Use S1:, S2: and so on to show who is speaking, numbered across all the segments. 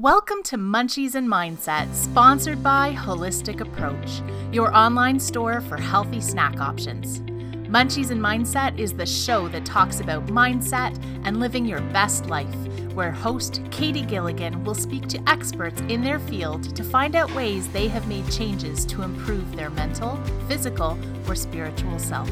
S1: Welcome to Munchies and Mindset, sponsored by Holistic Approach, your online store for healthy snack options. Munchies and Mindset is the show that talks about mindset and living your best life, where host Katie Gilligan will speak to experts in their field to find out ways they have made changes to improve their mental, physical, or spiritual self.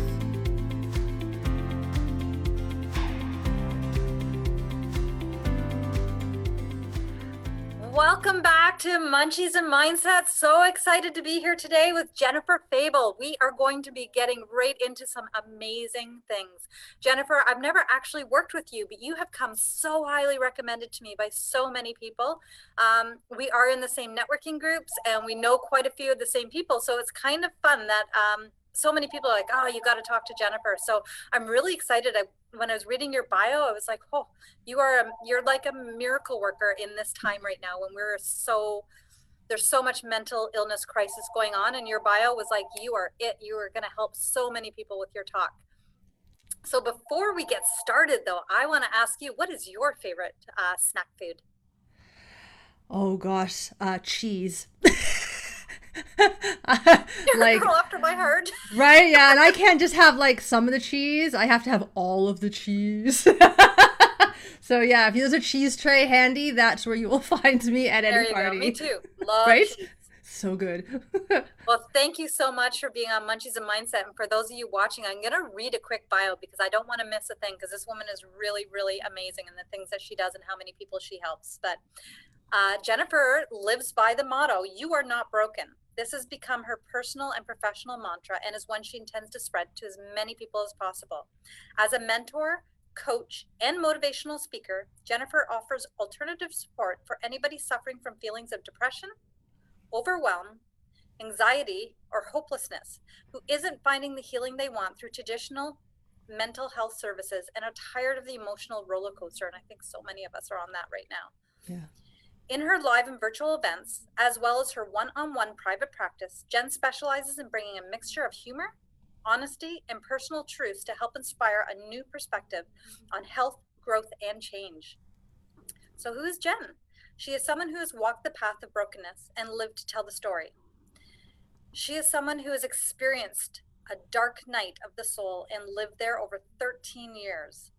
S2: Welcome back to Munchies and Mindset. So excited to be here today with Jennifer Fable. We are going to be getting right into some amazing things. Jennifer, I've never actually worked with you, but you have come so highly recommended to me by so many people. Um, we are in the same networking groups and we know quite a few of the same people. So it's kind of fun that um, so many people are like, oh, you got to talk to Jennifer. So I'm really excited. I, when I was reading your bio, I was like, oh, you are a, you're like a miracle worker in this time right now when we're so there's so much mental illness crisis going on. And your bio was like you are it. You are going to help so many people with your talk. So before we get started though i want to ask you what is your favorite uh, snack food?
S3: Oh gosh uh, cheese
S2: like after my heart.
S3: right? Yeah and i can't just have like some of the cheese. I have to have all of the cheese. So yeah if there's a cheese tray handy that's where you will find me at any party
S2: go. me too. Love
S3: right?
S2: cheese.
S3: so good.
S2: Well thank you so much for being on munchies and mindset. And for those of you watching i'm going to read a quick bio because i don't want to miss a thing because this woman is really really amazing and the things that she does and how many people she helps. But uh, Jennifer lives by the motto, You are not broken. This has become her personal and professional mantra and is one she intends to spread to as many people as possible. As a mentor, coach, and motivational speaker, Jennifer offers alternative support for anybody suffering from feelings of depression, overwhelm, anxiety, or hopelessness who isn't finding the healing they want through traditional mental health services and are tired of the emotional roller coaster. And I think so many of us are on that right now.
S3: Yeah.
S2: In her live and virtual events, as well as her one on one private practice, Jen specializes in bringing a mixture of humor, honesty, and personal truths to help inspire a new perspective on health, growth, and change. So, who is Jen? She is someone who has walked the path of brokenness and lived to tell the story. She is someone who has experienced a dark night of the soul and lived there over 13 years.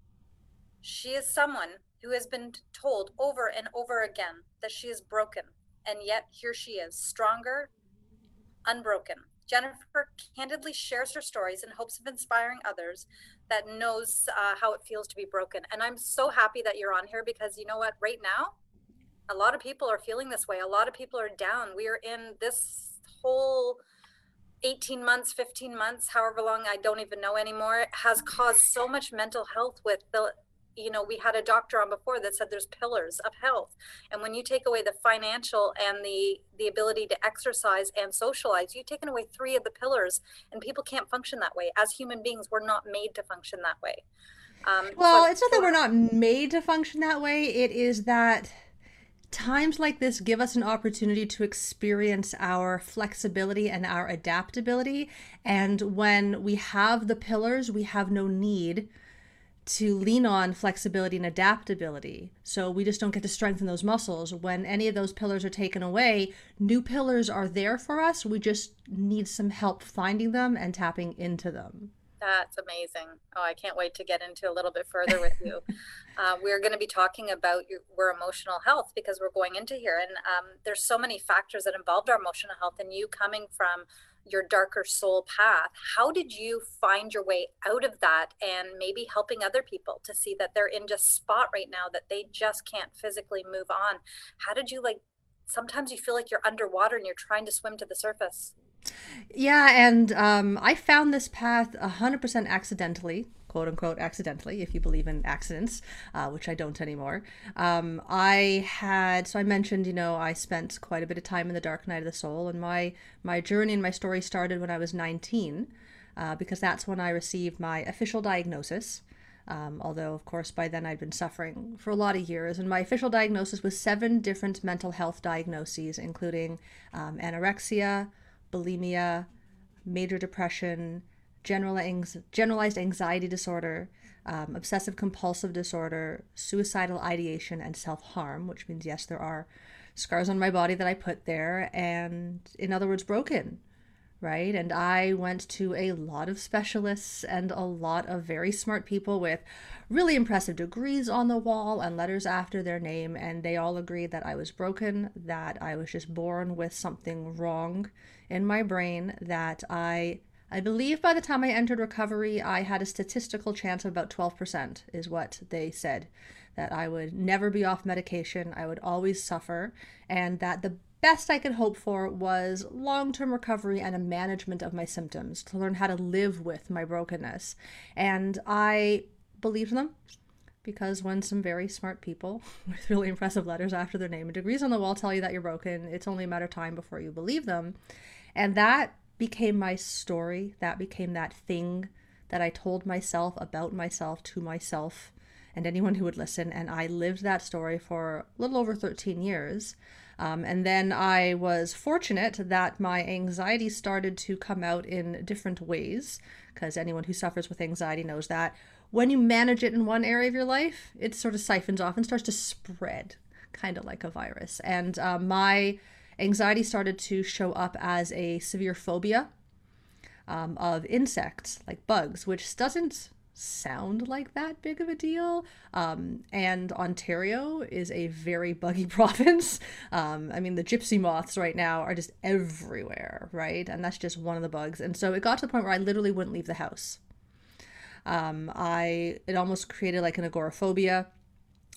S2: She is someone who has been told over and over again that she is broken, and yet here she is, stronger, unbroken. Jennifer candidly shares her stories in hopes of inspiring others that knows uh, how it feels to be broken. And I'm so happy that you're on here because you know what? Right now, a lot of people are feeling this way. A lot of people are down. We are in this whole 18 months, 15 months, however long I don't even know anymore, has caused so much mental health with the you know we had a doctor on before that said there's pillars of health. And when you take away the financial and the the ability to exercise and socialize you've taken away three of the pillars and people can't function that way. As human beings we're not made to function that way.
S3: Um, well it's not that we're not made to function that way. It is that times like this give us an opportunity to experience our flexibility and our adaptability. And when we have the pillars we have no need to lean on flexibility and adaptability. So we just don't get to strengthen those muscles. When any of those pillars are taken away, new pillars are there for us. We just need some help finding them and tapping into them.
S2: That's amazing. Oh, I can't wait to get into a little bit further with you. uh, we're going to be talking about your, we're emotional health because we're going into here, and um, there's so many factors that involved our emotional health. And you coming from your darker soul path how did you find your way out of that and maybe helping other people to see that they're in just spot right now that they just can't physically move on? How did you like sometimes you feel like you're underwater and you're trying to swim to the surface?
S3: Yeah and um, i found this path 100% accidentally quote unquote accidentally, if you believe in accidents, uh, which I don't anymore. Um, I had so I mentioned, you know, I spent quite a bit of time in the dark night of the soul, and my my journey and my story started when I was 19, uh, because that's when I received my official diagnosis. Um, although, of course, by then I'd been suffering for a lot of years. And my official diagnosis was seven different mental health diagnoses, including um, anorexia, bulimia, major depression, general generalized anxiety disorder, um, obsessive compulsive disorder, suicidal ideation, and self harm, which means, yes, there are scars on my body that I put there, and in other words, broken right? And I went to a lot of specialists and a lot of very smart people with really impressive degrees on the wall and letters after their name. And they all agreed that I was broken, that I was just born with something wrong in my brain, that I. I believe by the time I entered recovery, I had a statistical chance of about 12%, is what they said. That I would never be off medication, I would always suffer, and that the best I could hope for was long term recovery and a management of my symptoms to learn how to live with my brokenness. And I believed them because when some very smart people with really impressive letters after their name and degrees on the wall tell you that you're broken, it's only a matter of time before you believe them. And that became my story. That became that thing that I told myself about myself to myself and anyone who would listen. And I lived that story for a little over 13 years. Um, and then I was fortunate that my anxiety started to come out in different ways, because anyone who suffers with anxiety knows that when you manage it in one area of your life, it sort of siphons off and starts to spread, kind of like a virus. And uh, my anxiety started to show up as a severe phobia um, of insects, like bugs, which doesn't sound like that big of a deal. Um, and Ontario is a very buggy province. Um, I mean, the gypsy moths right now are just everywhere, right? And that's just one of the bugs. And so it got to the point where I literally wouldn't leave the house. Um, I it almost created like an agoraphobia.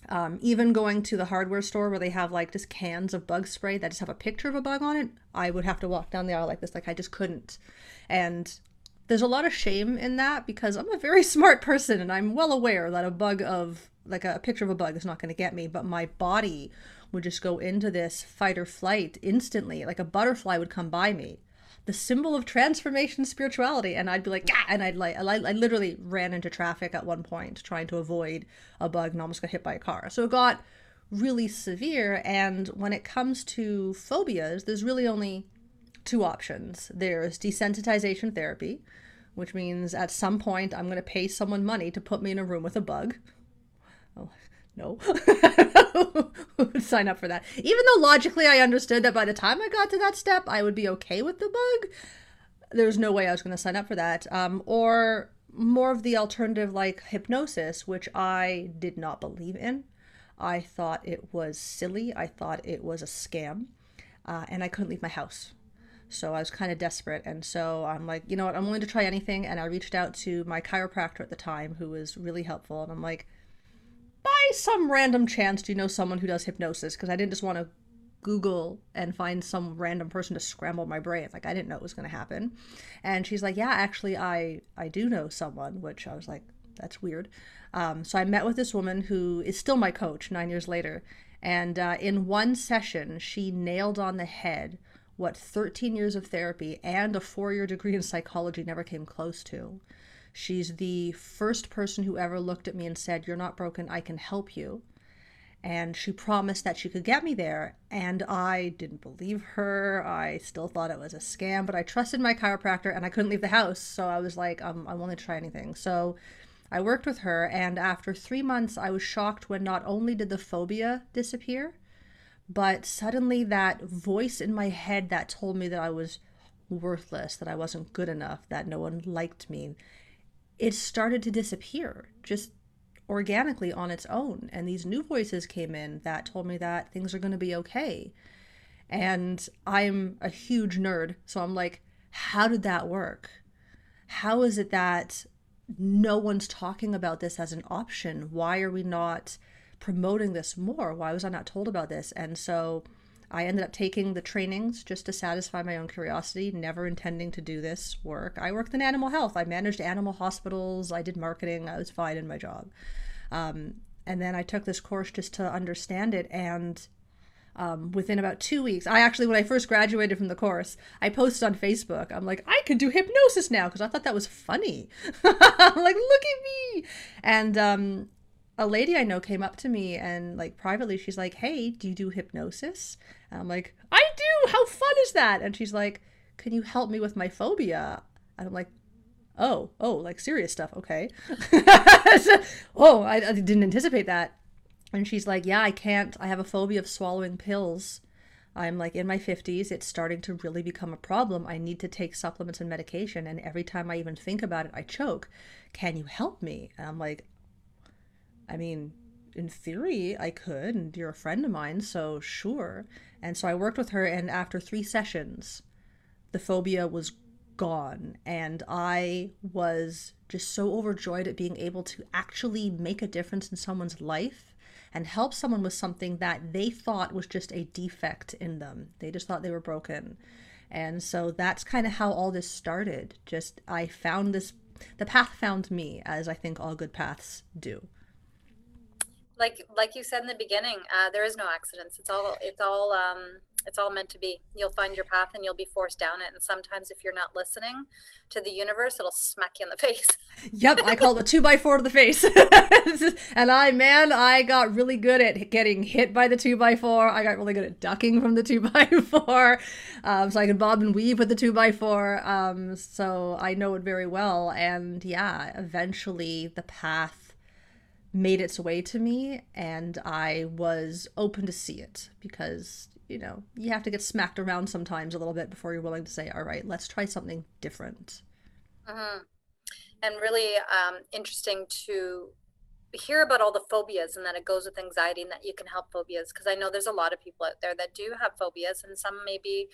S3: Um, even going to the hardware store where they have like just cans of bug spray that just have a picture of a bug on it, I would have to walk down the aisle like this. Like I just couldn't. And there's a lot of shame in that because I'm a very smart person and I'm well aware that a bug of like a picture of a bug is not going to get me, but my body would just go into this fight or flight instantly. Like a butterfly would come by me, the symbol of transformation spirituality, and I'd be like, and I'd like, I, I literally ran into traffic at one point trying to avoid a bug and almost got hit by a car. So it got really severe. And when it comes to phobias, there's really only two options. There's desensitization therapy, which means at some point I'm going to pay someone money to put me in a room with a bug. Oh, no. Would sign up for that? Even though logically I understood that by the time I got to that step, I would be okay with the bug, there's no way I was going to sign up for that. Um, or more of the alternative like hypnosis, which I did not believe in. I thought it was silly. I thought it was a scam. Uh, and I couldn't leave my house. So I was kind of desperate. And so I'm like, you know what? I'm willing to try anything. And I reached out to my chiropractor at the time, who was really helpful. And I'm like, by some random chance, do you know someone who does hypnosis? Because I didn't just want to Google and find some random person to scramble my brain. Like I didn't know it was going to happen. And she's like, yeah, actually, I I do know someone. Which I was like, that's weird. Um, so I met with this woman who is still my coach nine years later. And uh, in one session, she nailed on the head what 13 years of therapy and a four year degree in psychology never came close to. She's the first person who ever looked at me and said, You're not broken, I can help you. And she promised that she could get me there. And I didn't believe her. I still thought it was a scam, but I trusted my chiropractor and I couldn't leave the house. So I was like, um, I'm, I'm willing to try anything. So I worked with her. And after three months, I was shocked when not only did the phobia disappear, but suddenly that voice in my head that told me that I was worthless, that I wasn't good enough, that no one liked me, it started to disappear just organically on its own. And these new voices came in that told me that things are going to be okay. And I'm a huge nerd. So I'm like, how did that work? How is it that no one's talking about this as an option? Why are we not promoting this more? Why was I not told about this? And so I ended up taking the trainings just to satisfy my own curiosity, never intending to do this work. I worked in animal health. I managed animal hospitals. I did marketing. I was fine in my job. Um, and then I took this course just to understand it. And um, within about two weeks, I actually, when I first graduated from the course, I posted on Facebook. I'm like, I can do hypnosis now because I thought that was funny. like, look at me. And um, a lady I know came up to me and like privately she's like, "Hey, do you do hypnosis?" And I'm like, "I do. How fun is that?" And she's like, "Can you help me with my phobia?" And I'm like, oh, oh, like serious stuff. Okay. oh, I, I didn't anticipate that. And she's like, yeah, I can't. I have a phobia of swallowing pills. I'm like in my 50s. It's starting to really become a problem. I need to take supplements and medication. And every time I even think about it, I choke. Can you help me? And I'm like, I mean, in theory, I could. And you're a friend of mine, so sure. And so I worked with her. And after three sessions, the phobia was gone. And I was just so overjoyed at being able to actually make a difference in someone's life and help someone with something that they thought was just a defect in them. They just thought they were broken. And so that's kind of how all this started. Just I found this the path found me as I think all good paths do.
S2: Like like you said in the beginning, uh, there is no accidents. It's all it's all um, it's all meant to be. You'll find your path and you'll be forced down it. And sometimes if you're not listening to the universe, it'll smack you in the face.
S3: yep, I call it a two by four to the face. and I, man, I got really good at getting hit by the two by four. I got really good at ducking from the two by four. Um, so I could bob and weave with the two by four. Um, so I know it very well. And yeah, eventually the path made its way to me and I was open to see it because you know, you have to get smacked around sometimes a little bit before you're willing to say, all right, let's try something different.
S2: Mm-hmm. And really um, interesting to hear about all the phobias and that it goes with anxiety and that you can help phobias because I know there's a lot of people out there that do have phobias and some may be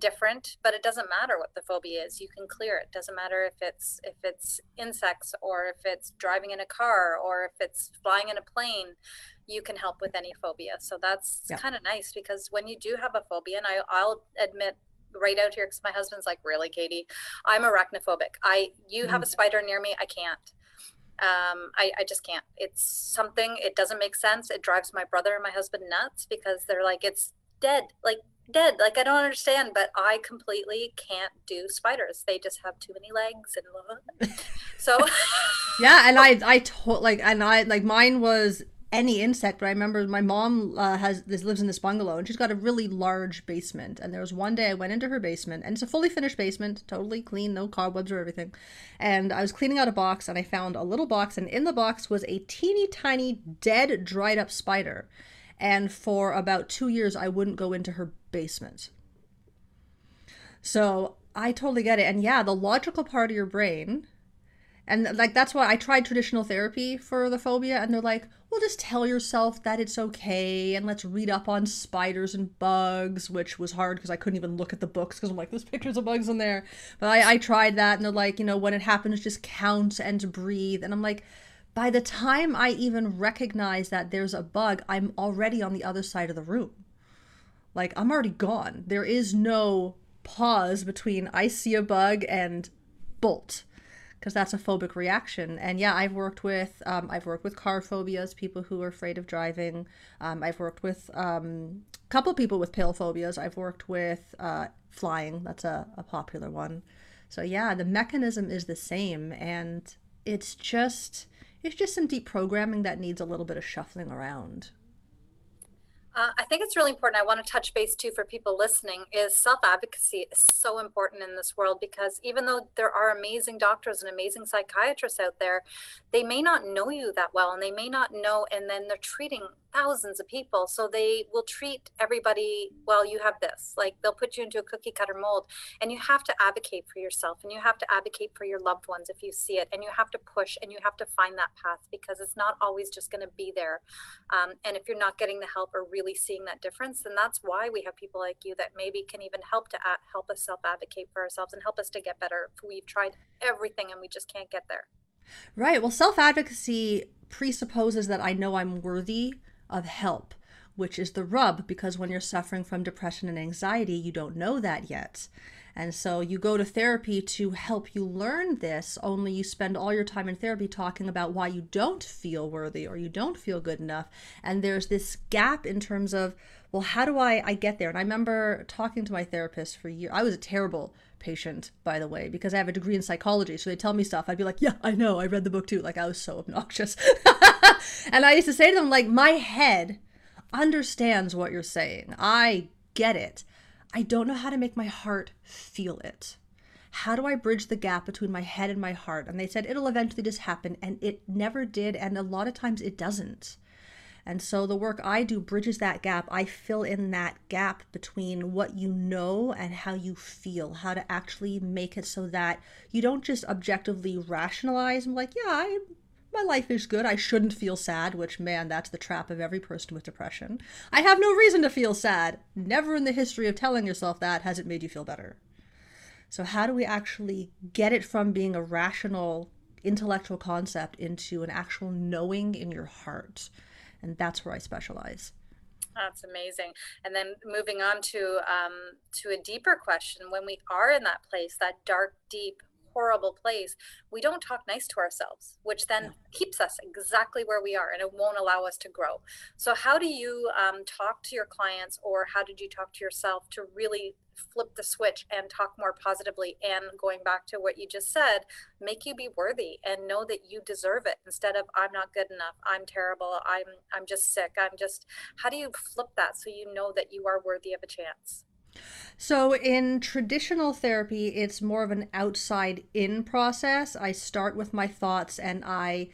S2: different but it doesn't matter what the phobia is you can clear it doesn't matter if it's if it's insects or if it's driving in a car or if it's flying in a plane you can help with any phobia. So that's yeah. kind of nice because when you do have a phobia, and I, I'll admit right out here because my husband's like, really, Katie, I'm arachnophobic. I you have a mm. spider near me, I can't. Um, I, I just can't. It's something. It doesn't make sense. It drives my brother and my husband nuts because they're like, it's dead, like dead. Like I don't understand, but I completely can't do spiders. They just have too many legs and so.
S3: yeah, and I I told like and I like mine was any insect. But I remember my mom uh, has this lives in this bungalow, and she's got a really large basement. And there was one day I went into her basement, and it's a fully finished basement, totally clean, no cobwebs or everything. And I was cleaning out a box, and I found a little box, and in the box was a teeny tiny dead, dried up spider. And for about two years, I wouldn't go into her basement. So I totally get it. And yeah, the logical part of your brain and like that's why I tried traditional therapy for the phobia, and they're like, well, just tell yourself that it's okay, and let's read up on spiders and bugs, which was hard because I couldn't even look at the books because I'm like, there's pictures of bugs in there. But I, I tried that, and they're like, you know, when it happens, just count and breathe. And I'm like, by the time I even recognize that there's a bug, I'm already on the other side of the room. Like, I'm already gone. There is no pause between I see a bug and bolt because that's a phobic reaction. And yeah, I've worked with um, I've worked with car phobias, people who are afraid of driving. Um, I've worked with um, a couple people with pill phobias. I've worked with uh, flying. That's a, a popular one. So yeah, the mechanism is the same, and it's just it's just some deep programming that needs a little bit of shuffling around.
S2: Uh, I think it's really important. I want to touch base too for people listening is self advocacy is so important in this world because even though there are amazing doctors and amazing psychiatrists out there, they may not know you that well and they may not know, and then they're treating thousands of people. So they will treat everybody, well, you have this. Like they'll put you into a cookie cutter mold. And you have to advocate for yourself and you have to advocate for your loved ones if you see it. And you have to push and you have to find that path because it's not always just going to be there. Um, and if you're not getting the help or really seeing that difference, then that's why we have people like you that maybe can even help to help us self advocate for ourselves and help us to get better. We've tried everything and we just can't get there.
S3: Right. Well, self advocacy presupposes that I know I'm worthy of help, which is the rub because when you're suffering from depression and anxiety, you don't know that yet. And so you go to therapy to help you learn this, only you spend all your time in therapy talking about why you don't feel worthy or you don't feel good enough. And there's this gap in terms of, well, how do I, I get there? And I remember talking to my therapist for years. I was a terrible patient, by the way, because I have a degree in psychology. So they tell me stuff. I'd be like, yeah, I know. I read the book too. Like I was so obnoxious. and I used to say to them, like, my head understands what you're saying. I get it. I don't know how to make my heart feel it. how do I bridge the gap between my head and my heart? And they said it'll eventually just happen. And it never did. And a lot of times it doesn't. And so the work I do bridges that gap. I fill in that gap between what you know and how you feel, how to actually make it so that you don't just objectively rationalize and like, yeah, I, my life is good. I shouldn't feel sad, which, man, that's the trap of every person with depression. I have no reason to feel sad. Never in the history of telling yourself that has it made you feel better. So, how do we actually get it from being a rational intellectual concept into an actual knowing in your heart? And that's where I specialize.
S2: That's amazing. And then moving on to um, to a deeper question, when we are in that place, that dark, deep, horrible place, we don't talk nice to ourselves, which then yeah. keeps us exactly where we are and it won't allow us to grow. So, how do you um, talk to your clients, or how did you talk to yourself to really flip the switch and talk more positively? And going back to what you just said, make you be worthy and know that you deserve it instead of I'm not good enough, I'm terrible, I'm I'm just sick, I'm just. How do you flip that so you know that you are worthy of a chance?
S3: So, in traditional therapy, it's more of an outside in process. I start with my thoughts and I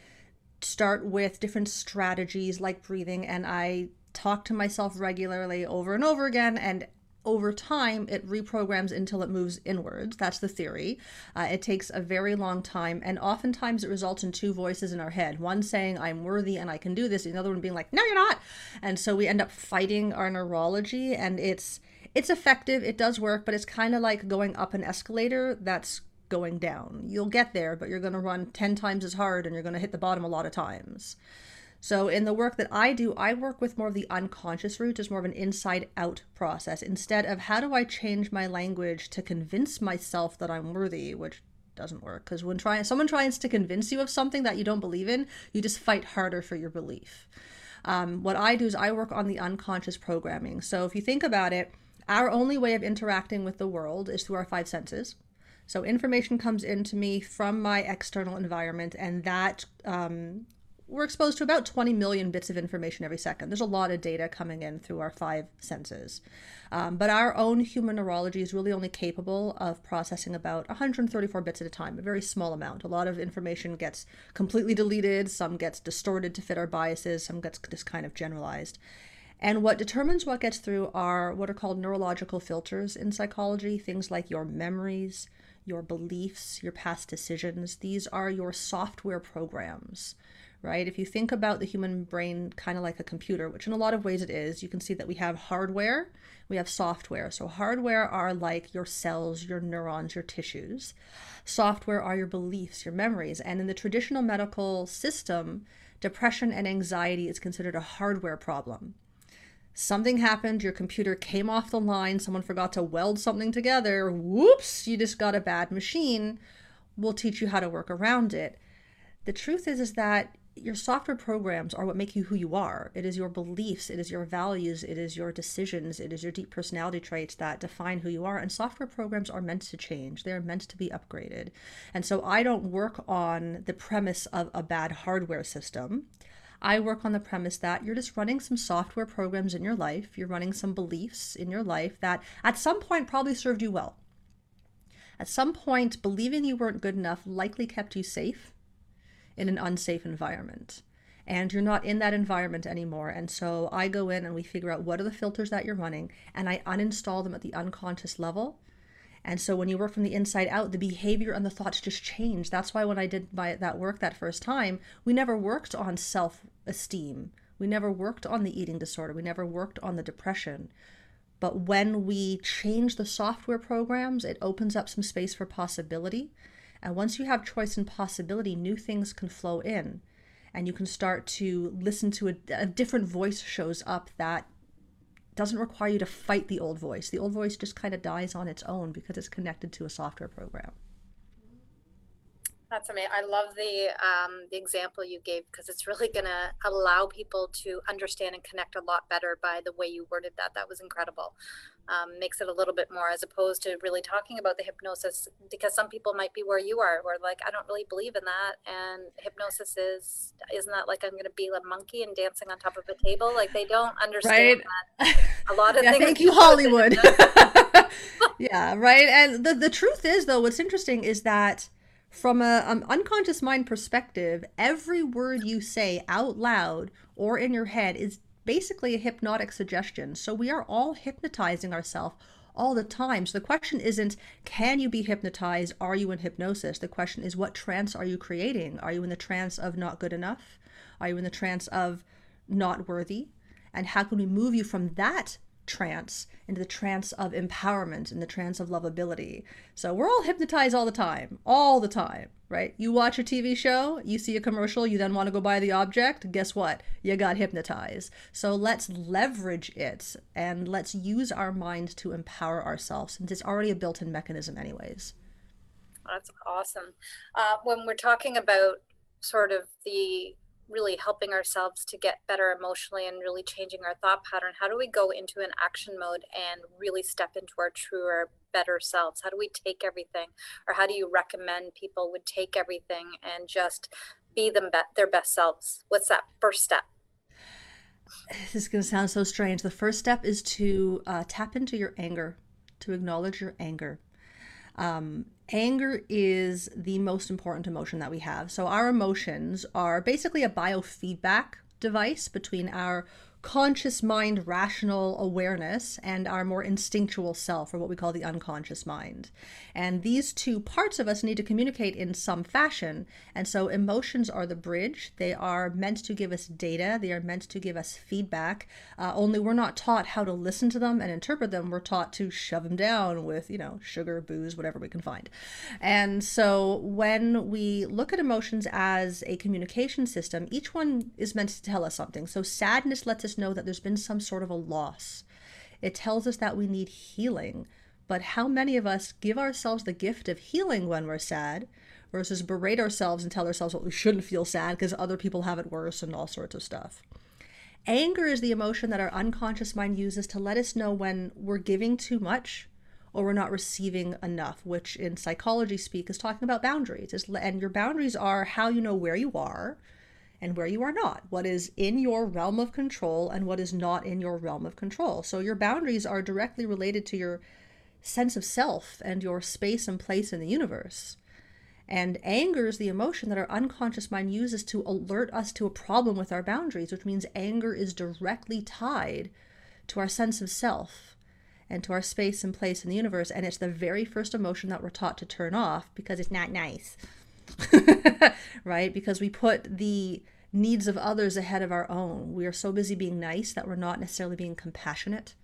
S3: start with different strategies like breathing, and I talk to myself regularly over and over again. And over time, it reprograms until it moves inwards. That's the theory. Uh, it takes a very long time, and oftentimes it results in two voices in our head one saying, I'm worthy and I can do this, the other one being like, No, you're not. And so we end up fighting our neurology, and it's it's effective, it does work, but it's kind of like going up an escalator that's going down. You'll get there, but you're going to run 10 times as hard and you're going to hit the bottom a lot of times. So, in the work that I do, I work with more of the unconscious route, it's more of an inside out process. Instead of how do I change my language to convince myself that I'm worthy, which doesn't work because when trying someone tries to convince you of something that you don't believe in, you just fight harder for your belief. Um, what I do is I work on the unconscious programming. So if you think about it, our only way of interacting with the world is through our five senses. So information comes into me from my external environment, and that um, we're exposed to about 20 million bits of information every second. There's a lot of data coming in through our five senses. Um, but our own human neurology is really only capable of processing about 134 bits at a time, a very small amount. A lot of information gets completely deleted, some gets distorted to fit our biases, some gets just kind of generalized. And what determines what gets through are what are called neurological filters in psychology, things like your memories, your beliefs, your past decisions. These are your software programs, right? If you think about the human brain kind of like a computer, which in a lot of ways it is, you can see that we have hardware, we have software. So, hardware are like your cells, your neurons, your tissues. Software are your beliefs, your memories. And in the traditional medical system, depression and anxiety is considered a hardware problem something happened, your computer came off the line, someone forgot to weld something together, whoops, you just got a bad machine. We'll teach you how to work around it. The truth is is that your software programs are what make you who you are. It is your beliefs, it is your values, it is your decisions, it is your deep personality traits that define who you are. And software programs are meant to change, they're meant to be upgraded. And so I don't work on the premise of a bad hardware system. I work on the premise that you're just running some software programs in your life, you're running some beliefs in your life that at some point probably served you well. At some point, believing you weren't good enough likely kept you safe in an unsafe environment. And you're not in that environment anymore. And so I go in and we figure out what are the filters that you're running, and I uninstall them at the unconscious level and so when you work from the inside out, the behavior and the thoughts just change. That's why when I did my, that work that first time, we never worked on self esteem. We never worked on the eating disorder. We never worked on the depression. But when we change the software programs, it opens up some space for possibility. And once you have choice and possibility, new things can flow in. And you can start to listen to a, a different voice shows up that doesn't require you to fight the old voice. The old voice just kind of dies on its own because it's connected to a software program.
S2: That's amazing. I love the um, the example you gave because it's really going to allow people to understand and connect a lot better by the way you worded that. That was incredible. Um, makes it a little bit more as opposed to really talking about the hypnosis because some people might be where you are, where like I don't really believe in that, and hypnosis is isn't that like I'm going to be a monkey and dancing on top of a table? Like they don't understand right? that a lot of
S3: yeah,
S2: things.
S3: Thank you, Hollywood. Yeah, right. And the the truth is though, what's interesting is that from a um, unconscious mind perspective, every word you say out loud or in your head is basically a hypnotic suggestion. So we are all hypnotizing ourselves all the time. So the question isn't can you be hypnotized? Are you in hypnosis? The question is what trance are you creating? Are you in the trance of not good enough? Are you in the trance of not worthy? And how can we move you from that trance into the trance of empowerment and the trance of lovability. So we're all hypnotized all the time, all the time, right? You watch a TV show, you see a commercial, you then want to go buy the object. Guess what? You got hypnotized. So let's leverage it and let's use our mind to empower ourselves since it's already a built in mechanism, anyways.
S2: That's awesome. Uh, when we're talking about sort of the really helping ourselves to get better emotionally and really changing our thought pattern how do we go into an action mode and really step into our truer better selves? How do we take everything? Or how do you recommend people would take everything and just be them be- their best selves? What's that first step?
S3: This is going to sound so strange. The first step is to uh, tap into your anger to acknowledge your anger um, anger is the most important emotion that we have. So, our emotions are basically a biofeedback device between our conscious mind rational awareness and our more instinctual self, or what we call the unconscious mind. And these two parts of us need to communicate in some fashion. And so emotions are the bridge. They are meant to give us data, they are meant to give us feedback. Uh, only we're not taught how to listen to them and interpret them. We're taught to shove them down with, you know, sugar, booze, whatever we can find. And so when we look at emotions as a communication system, each one is meant to tell us something. So sadness lets us us know that there's been some sort of a loss. It tells us that we need healing. But how many of us give ourselves the gift of healing when we're sad versus berate ourselves and tell ourselves what we shouldn't feel sad because other people have it worse and all sorts of stuff? Anger is the emotion that our unconscious mind uses to let us know when we're giving too much or we're not receiving enough, which in psychology speak is talking about boundaries. And your boundaries are how you know where you are and where you are not, what is in your realm of control and what is not in your realm of control. So your boundaries are directly related to your sense of self and your space and place in the universe. And anger is the emotion that our unconscious mind uses to alert us to a problem with our boundaries, which means anger is directly tied to our sense of self and to our space and place in the universe. And it's the very first emotion that we're taught to turn off because it's not nice. right? Because we put the needs of others ahead of our own. We are so busy being nice that we're not necessarily being compassionate.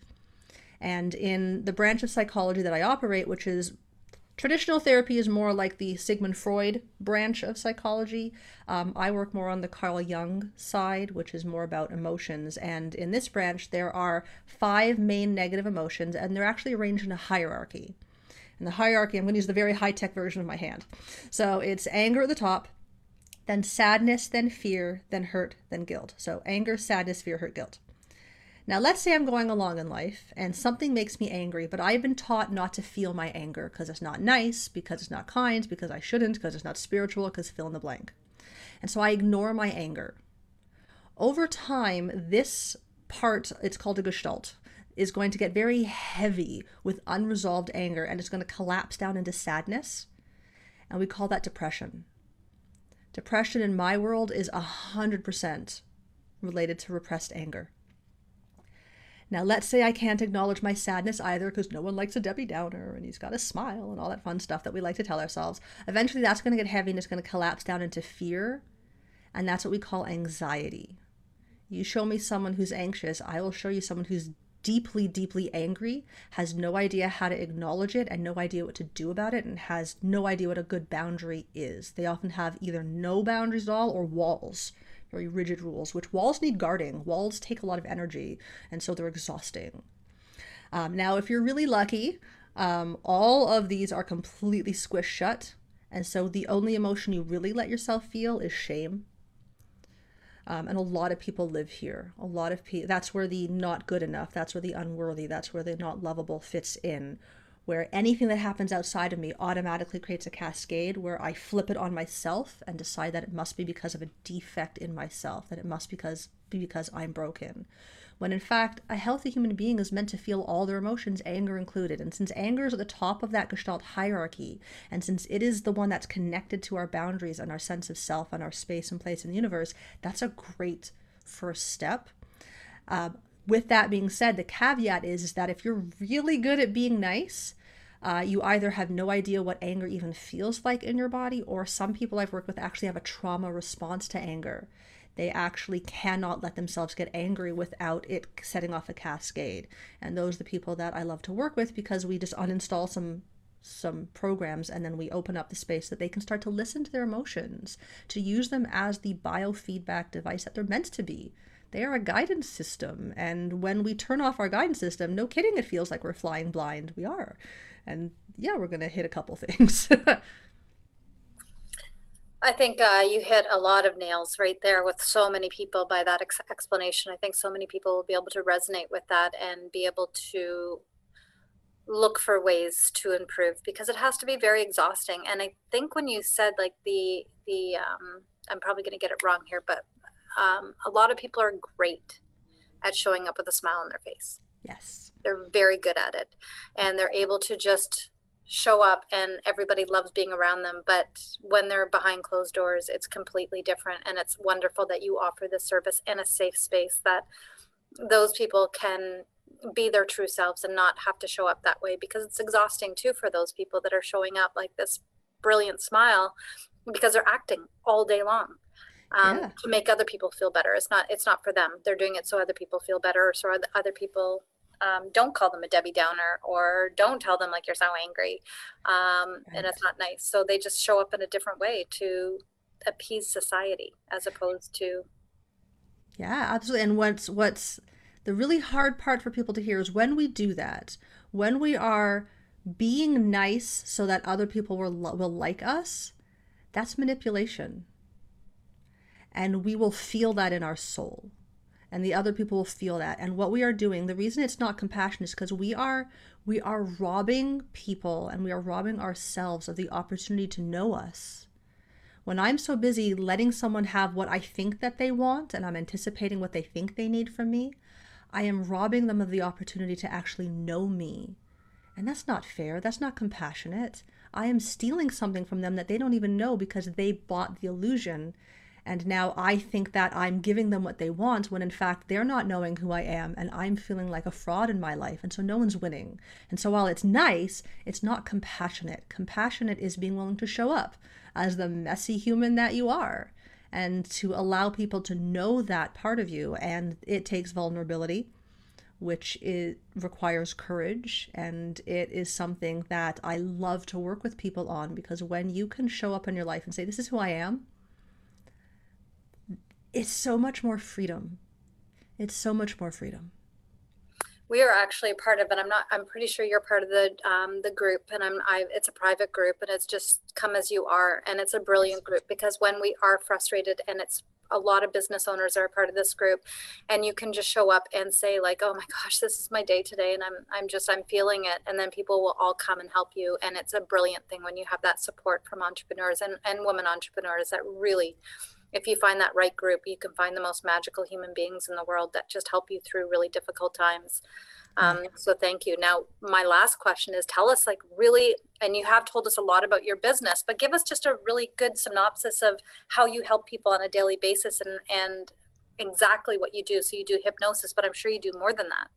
S3: And in the branch of psychology that I operate, which is traditional therapy, is more like the Sigmund Freud branch of psychology. Um, I work more on the Carl Jung side, which is more about emotions. And in this branch, there are five main negative emotions, and they're actually arranged in a hierarchy. In the hierarchy, I'm going to use the very high tech version of my hand. So it's anger at the top, then sadness, then fear, then hurt, then guilt. So anger, sadness, fear, hurt, guilt. Now, let's say I'm going along in life and something makes me angry, but I've been taught not to feel my anger because it's not nice, because it's not kind, because I shouldn't, because it's not spiritual, because fill in the blank. And so I ignore my anger. Over time, this part, it's called a gestalt is going to get very heavy with unresolved anger and it's going to collapse down into sadness. And we call that depression. Depression in my world is 100% related to repressed anger. Now, let's say I can't acknowledge my sadness either because no one likes a Debbie Downer and he's got a smile and all that fun stuff that we like to tell ourselves. Eventually, that's going to get heavy and it's going to collapse down into fear. And that's what we call anxiety. You show me someone who's anxious, I will show you someone who's deeply, deeply angry, has no idea how to acknowledge it and no idea what to do about it, and has no idea what a good boundary is. They often have either no boundaries at all or walls, very rigid rules, which walls need guarding. Walls take a lot of energy, and so they're exhausting. Um, now, if you're really lucky, um, all of these are completely squished shut. And so the only emotion you really let yourself feel is shame um, and a lot of people live here. A lot of people, that's where the not good enough, that's where the unworthy, that's where the not lovable fits in. Where anything that happens outside of me automatically creates a cascade where I flip it on myself and decide that it must be because of a defect in myself, that it must because be because I'm broken. When in fact, a healthy human being is meant to feel all their emotions, anger included. And since anger is at the top of that Gestalt hierarchy, and since it is the one that's connected to our boundaries and our sense of self and our space and place in the universe, that's a great first step. Uh, with that being said, the caveat is, is that if you're really good at being nice, uh, you either have no idea what anger even feels like in your body, or some people I've worked with actually have a trauma response to anger. They actually cannot let themselves get angry without it setting off a cascade. And those are the people that I love to work with because we just uninstall some some programs and then we open up the space that they can start to listen to their emotions, to use them as the biofeedback device that they're meant to be. They are a guidance system. And when we turn off our guidance system, no kidding, it feels like we're flying blind. We are. And yeah, we're going to hit a couple things.
S2: I think uh, you hit a lot of nails right there with so many people by that ex- explanation. I think so many people will be able to resonate with that and be able to look for ways to improve because it has to be very exhausting. And I think when you said like the the um, I'm probably going to get it wrong here, but um, a lot of people are great at showing up with a smile on their face.
S3: Yes,
S2: they're very good at it, and they're able to just show up and everybody loves being around them but when they're behind closed doors it's completely different and it's wonderful that you offer this service in a safe space that those people can be their true selves and not have to show up that way because it's exhausting too for those people that are showing up like this brilliant smile because they're acting all day long um, yeah. to make other people feel better it's not it's not for them they're doing it so other people feel better so other people um, don't call them a Debbie Downer or don't tell them like you're so angry. Um, right. And it's not nice. So they just show up in a different way to appease society as opposed to.
S3: Yeah, absolutely. And what's, what's the really hard part for people to hear is when we do that, when we are being nice so that other people will, will like us, that's manipulation. And we will feel that in our soul and the other people will feel that. And what we are doing the reason it's not compassion is because we are we are robbing people and we are robbing ourselves of the opportunity to know us. When i'm so busy letting someone have what i think that they want and i'm anticipating what they think they need from me i am robbing them of the opportunity to actually know me. And that's not fair. That's not compassionate. I am stealing something from them that they don't even know because they bought the illusion and now I think that I'm giving them what they want when in fact they're not knowing who I am and I'm feeling like a fraud in my life. And so no one's winning. And so while it's nice, it's not compassionate. Compassionate is being willing to show up as the messy human that you are and to allow people to know that part of you. And it takes vulnerability which it requires courage and it is something that I love to work with people on because when you can show up in your life and say this is who I am it's so much more freedom. It's so much more freedom.
S2: We are actually a part of it. I'm not. I'm pretty sure you're part of the um, the group, and I'm. I. It's a private group, and it's just come as you are, and it's a brilliant group because when we are frustrated, and it's a lot of business owners are a part of this group and you can just show up and say like oh my gosh this is my day today and i'm i'm just i'm feeling it and then people will all come and help you and it's a brilliant thing when you have that support from entrepreneurs and and women entrepreneurs that really if you find that right group, you can find the most magical human beings in the world that just help you through really difficult times. Um, so thank you. Now, my last question is tell us, like, really, and you have told us a lot about your business, but give us just a really good synopsis of how you help people on a daily basis and, and exactly what you do. So you do hypnosis, but I'm sure you do more than that.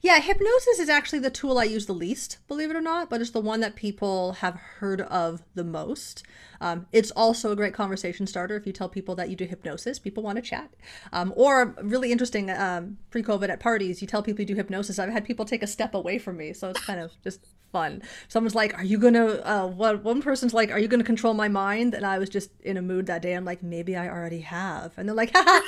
S3: Yeah, hypnosis is actually the tool I use the least, believe it or not, but it's the one that people have heard of the most. Um, it's also a great conversation starter if you tell people that you do hypnosis. People want to chat. Um, or really interesting, um, pre COVID at parties, you tell people you do hypnosis. I've had people take a step away from me, so it's kind of just fun. Someone's like, "Are you gonna?" Uh, one one person's like, "Are you gonna control my mind?" And I was just in a mood that day. I'm like, "Maybe I already have," and they're like, "Ha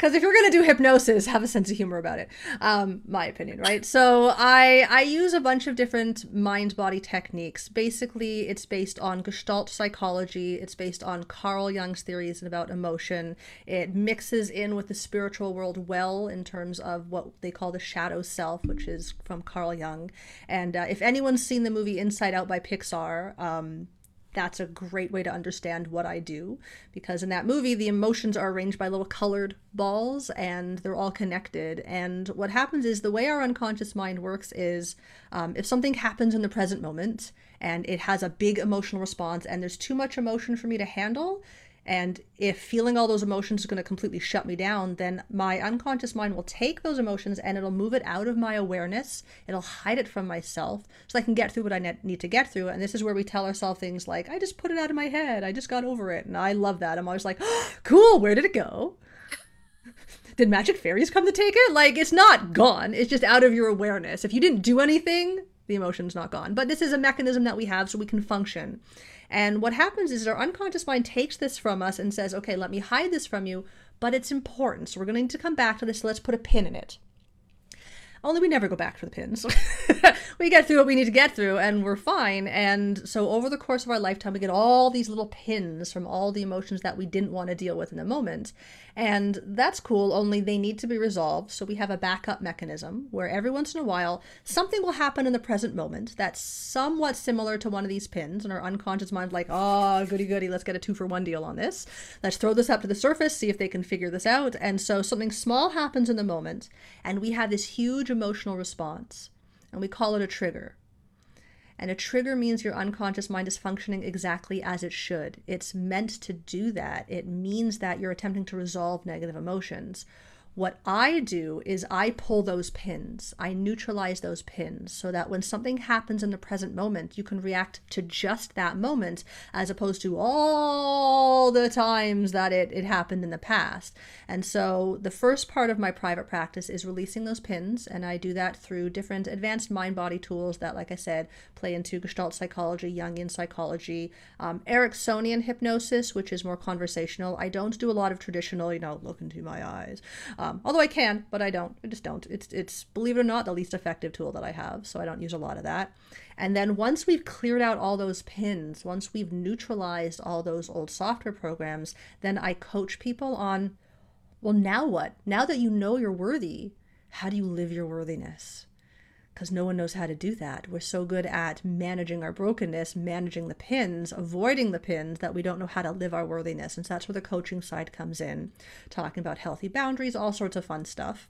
S3: because if you're to do hypnosis have a sense of humor about it. Um, my opinion right? So i i use a bunch of different mind body techniques. Basically it's based on gestalt psychology. It's based on carl jung's theories about emotion. It mixes in with the spiritual world well in terms of what they call the shadow self which is from carl jung. And uh, if anyone's seen the movie inside out by pixar um, that's a great way to understand what I do because in that movie, the emotions are arranged by little colored balls and they're all connected. And what happens is the way our unconscious mind works is um, if something happens in the present moment and it has a big emotional response and there's too much emotion for me to handle, and if feeling all those emotions is going to completely shut me down, then my unconscious mind will take those emotions and it'll move it out of my awareness. It'll hide it from myself so I can get through what I need to get through. And this is where we tell ourselves things like, I just put it out of my head. I just got over it. And I love that. I'm always like, oh, cool, where did it go? Did magic fairies come to take it? Like, it's not gone. It's just out of your awareness. If you didn't do anything, the emotion's not gone. But this is a mechanism that we have so we can function. And what happens is our unconscious mind takes this from us and says, okay, let me hide this from you, but it's important. So we're going to need to come back to this. Let's put a pin in it. Only we never go back for the pins. we get through what we need to get through and we're fine. And so over the course of our lifetime, we get all these little pins from all the emotions that we didn't want to deal with in the moment. And that's cool, only they need to be resolved. So we have a backup mechanism where every once in a while, something will happen in the present moment that's somewhat similar to one of these pins. And our unconscious mind, like, oh, goody goody, let's get a two for one deal on this. Let's throw this up to the surface, see if they can figure this out. And so something small happens in the moment, and we have this huge emotional response. And we call it a trigger. And a trigger means your unconscious mind is functioning exactly as it should. It's meant to do that. It means that you're attempting to resolve negative emotions. What I do is I pull those pins, I neutralize those pins so that when something happens in the present moment, you can react to just that moment as opposed to all the times that it, it happened in the past. And so the first part of my private practice is releasing those pins, and I do that through different advanced mind body tools that, like I said, play into Gestalt psychology, Jungian psychology, um, Ericksonian hypnosis, which is more conversational. I don't do a lot of traditional, you know, look into my eyes. Um, although I can, but I don't. I just don't. It's it's believe it or not the least effective tool that I have, so I don't use a lot of that. And then once we've cleared out all those pins, once we've neutralized all those old software programs, then I coach people on well, now what? Now that you know you're worthy, how do you live your worthiness? Because no one knows how to do that. We're so good at managing our brokenness, managing the pins, avoiding the pins that we don't know how to live our worthiness. And so that's where the coaching side comes in, talking about healthy boundaries, all sorts of fun stuff.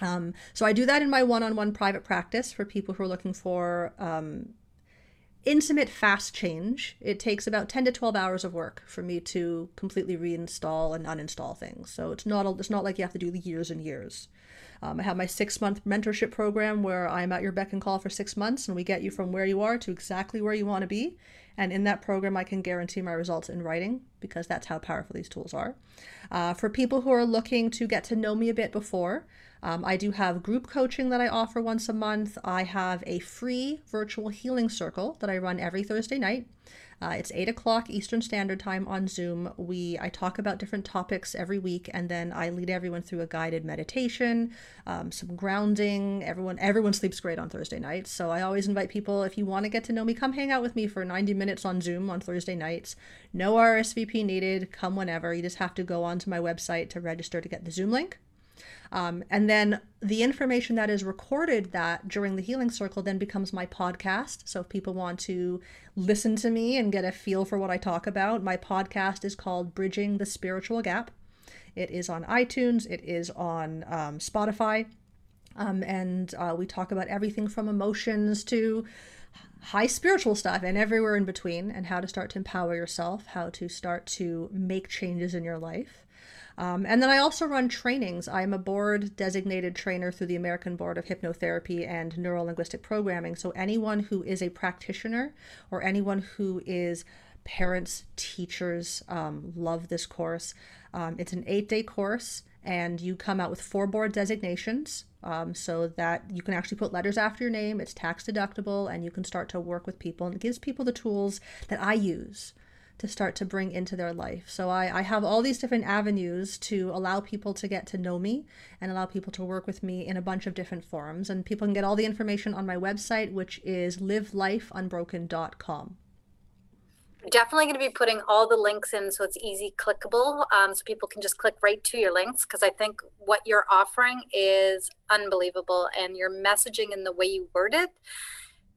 S3: Um, so I do that in my one-on-one private practice for people who are looking for um, intimate fast change. It takes about 10 to 12 hours of work for me to completely reinstall and uninstall things. So it's not a, it's not like you have to do the years and years. Um, I have my six month mentorship program where I'm at your beck and call for six months and we get you from where you are to exactly where you want to be. And in that program, I can guarantee my results in writing because that's how powerful these tools are. Uh, for people who are looking to get to know me a bit before, um, I do have group coaching that I offer once a month. I have a free virtual healing circle that I run every Thursday night. Uh, it's eight o'clock Eastern Standard Time on Zoom. We I talk about different topics every week, and then I lead everyone through a guided meditation, um, some grounding. Everyone everyone sleeps great on Thursday nights, so I always invite people if you want to get to know me, come hang out with me for 90 minutes on Zoom on Thursday nights. No RSVP needed. Come whenever. You just have to go onto my website to register to get the Zoom link. Um, and then the information that is recorded that during the healing circle then becomes my podcast. So if people want to listen to me and get a feel for what I talk about, my podcast is called Bridging the Spiritual Gap. It is on iTunes, it is on um, Spotify, um, and uh, we talk about everything from emotions to high spiritual stuff and everywhere in between, and how to start to empower yourself, how to start to make changes in your life. Um, and then I also run trainings. I'm a board designated trainer through the American Board of Hypnotherapy and Neuro Linguistic Programming. So anyone who is a practitioner or anyone who is parents, teachers um, love this course. Um, it's an eight day course, and you come out with four board designations um, so that you can actually put letters after your name. It's tax deductible, and you can start to work with people. And it gives people the tools that I use to start to bring into their life. So I, I have all these different avenues to allow people to get to know me and allow people to work with me in a bunch of different forums. And people can get all the information on my website, which is livelifeunbroken.com.
S2: Definitely going to be putting all the links in so it's easy clickable um, so people can just click right to your links because I think what you're offering is unbelievable and your messaging and the way you word it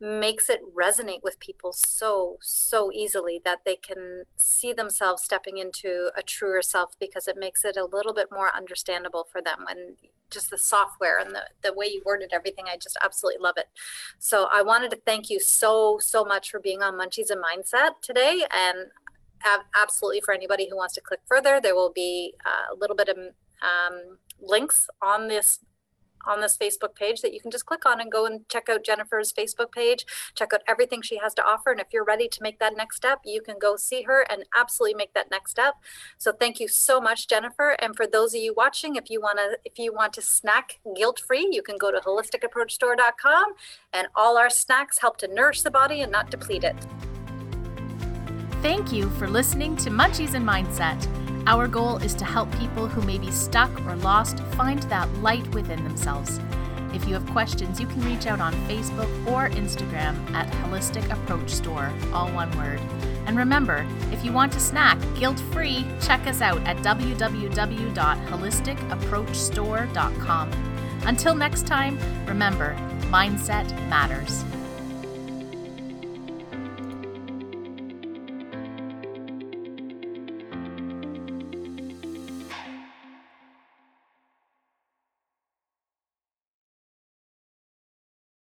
S2: makes it resonate with people so so easily that they can see themselves stepping into a truer self because it makes it a little bit more understandable for them and just the software and the, the way you worded everything i just absolutely love it. So i wanted to thank you so so much for being on munchies and mindset today and absolutely for anybody who wants to click further there will be a little bit of um, links on this on this Facebook page that you can just click on and go and check out Jennifer's Facebook page, check out everything she has to offer. And if you're ready to make that next step, you can go see her and absolutely make that next step. So thank you so much, Jennifer. And for those of you watching, if you want to if you want to snack guilt-free, you can go to holisticapproachstore.com and all our snacks help to nourish the body and not deplete it.
S1: Thank you for listening to Munchies and Mindset. Our goal is to help people who may be stuck or lost find that light within themselves. If you have questions, you can reach out on Facebook or Instagram at Holistic Approach Store, all one word. And remember, if you want to snack guilt free, check us out at www.holisticapproachstore.com. Until next time, remember, mindset matters.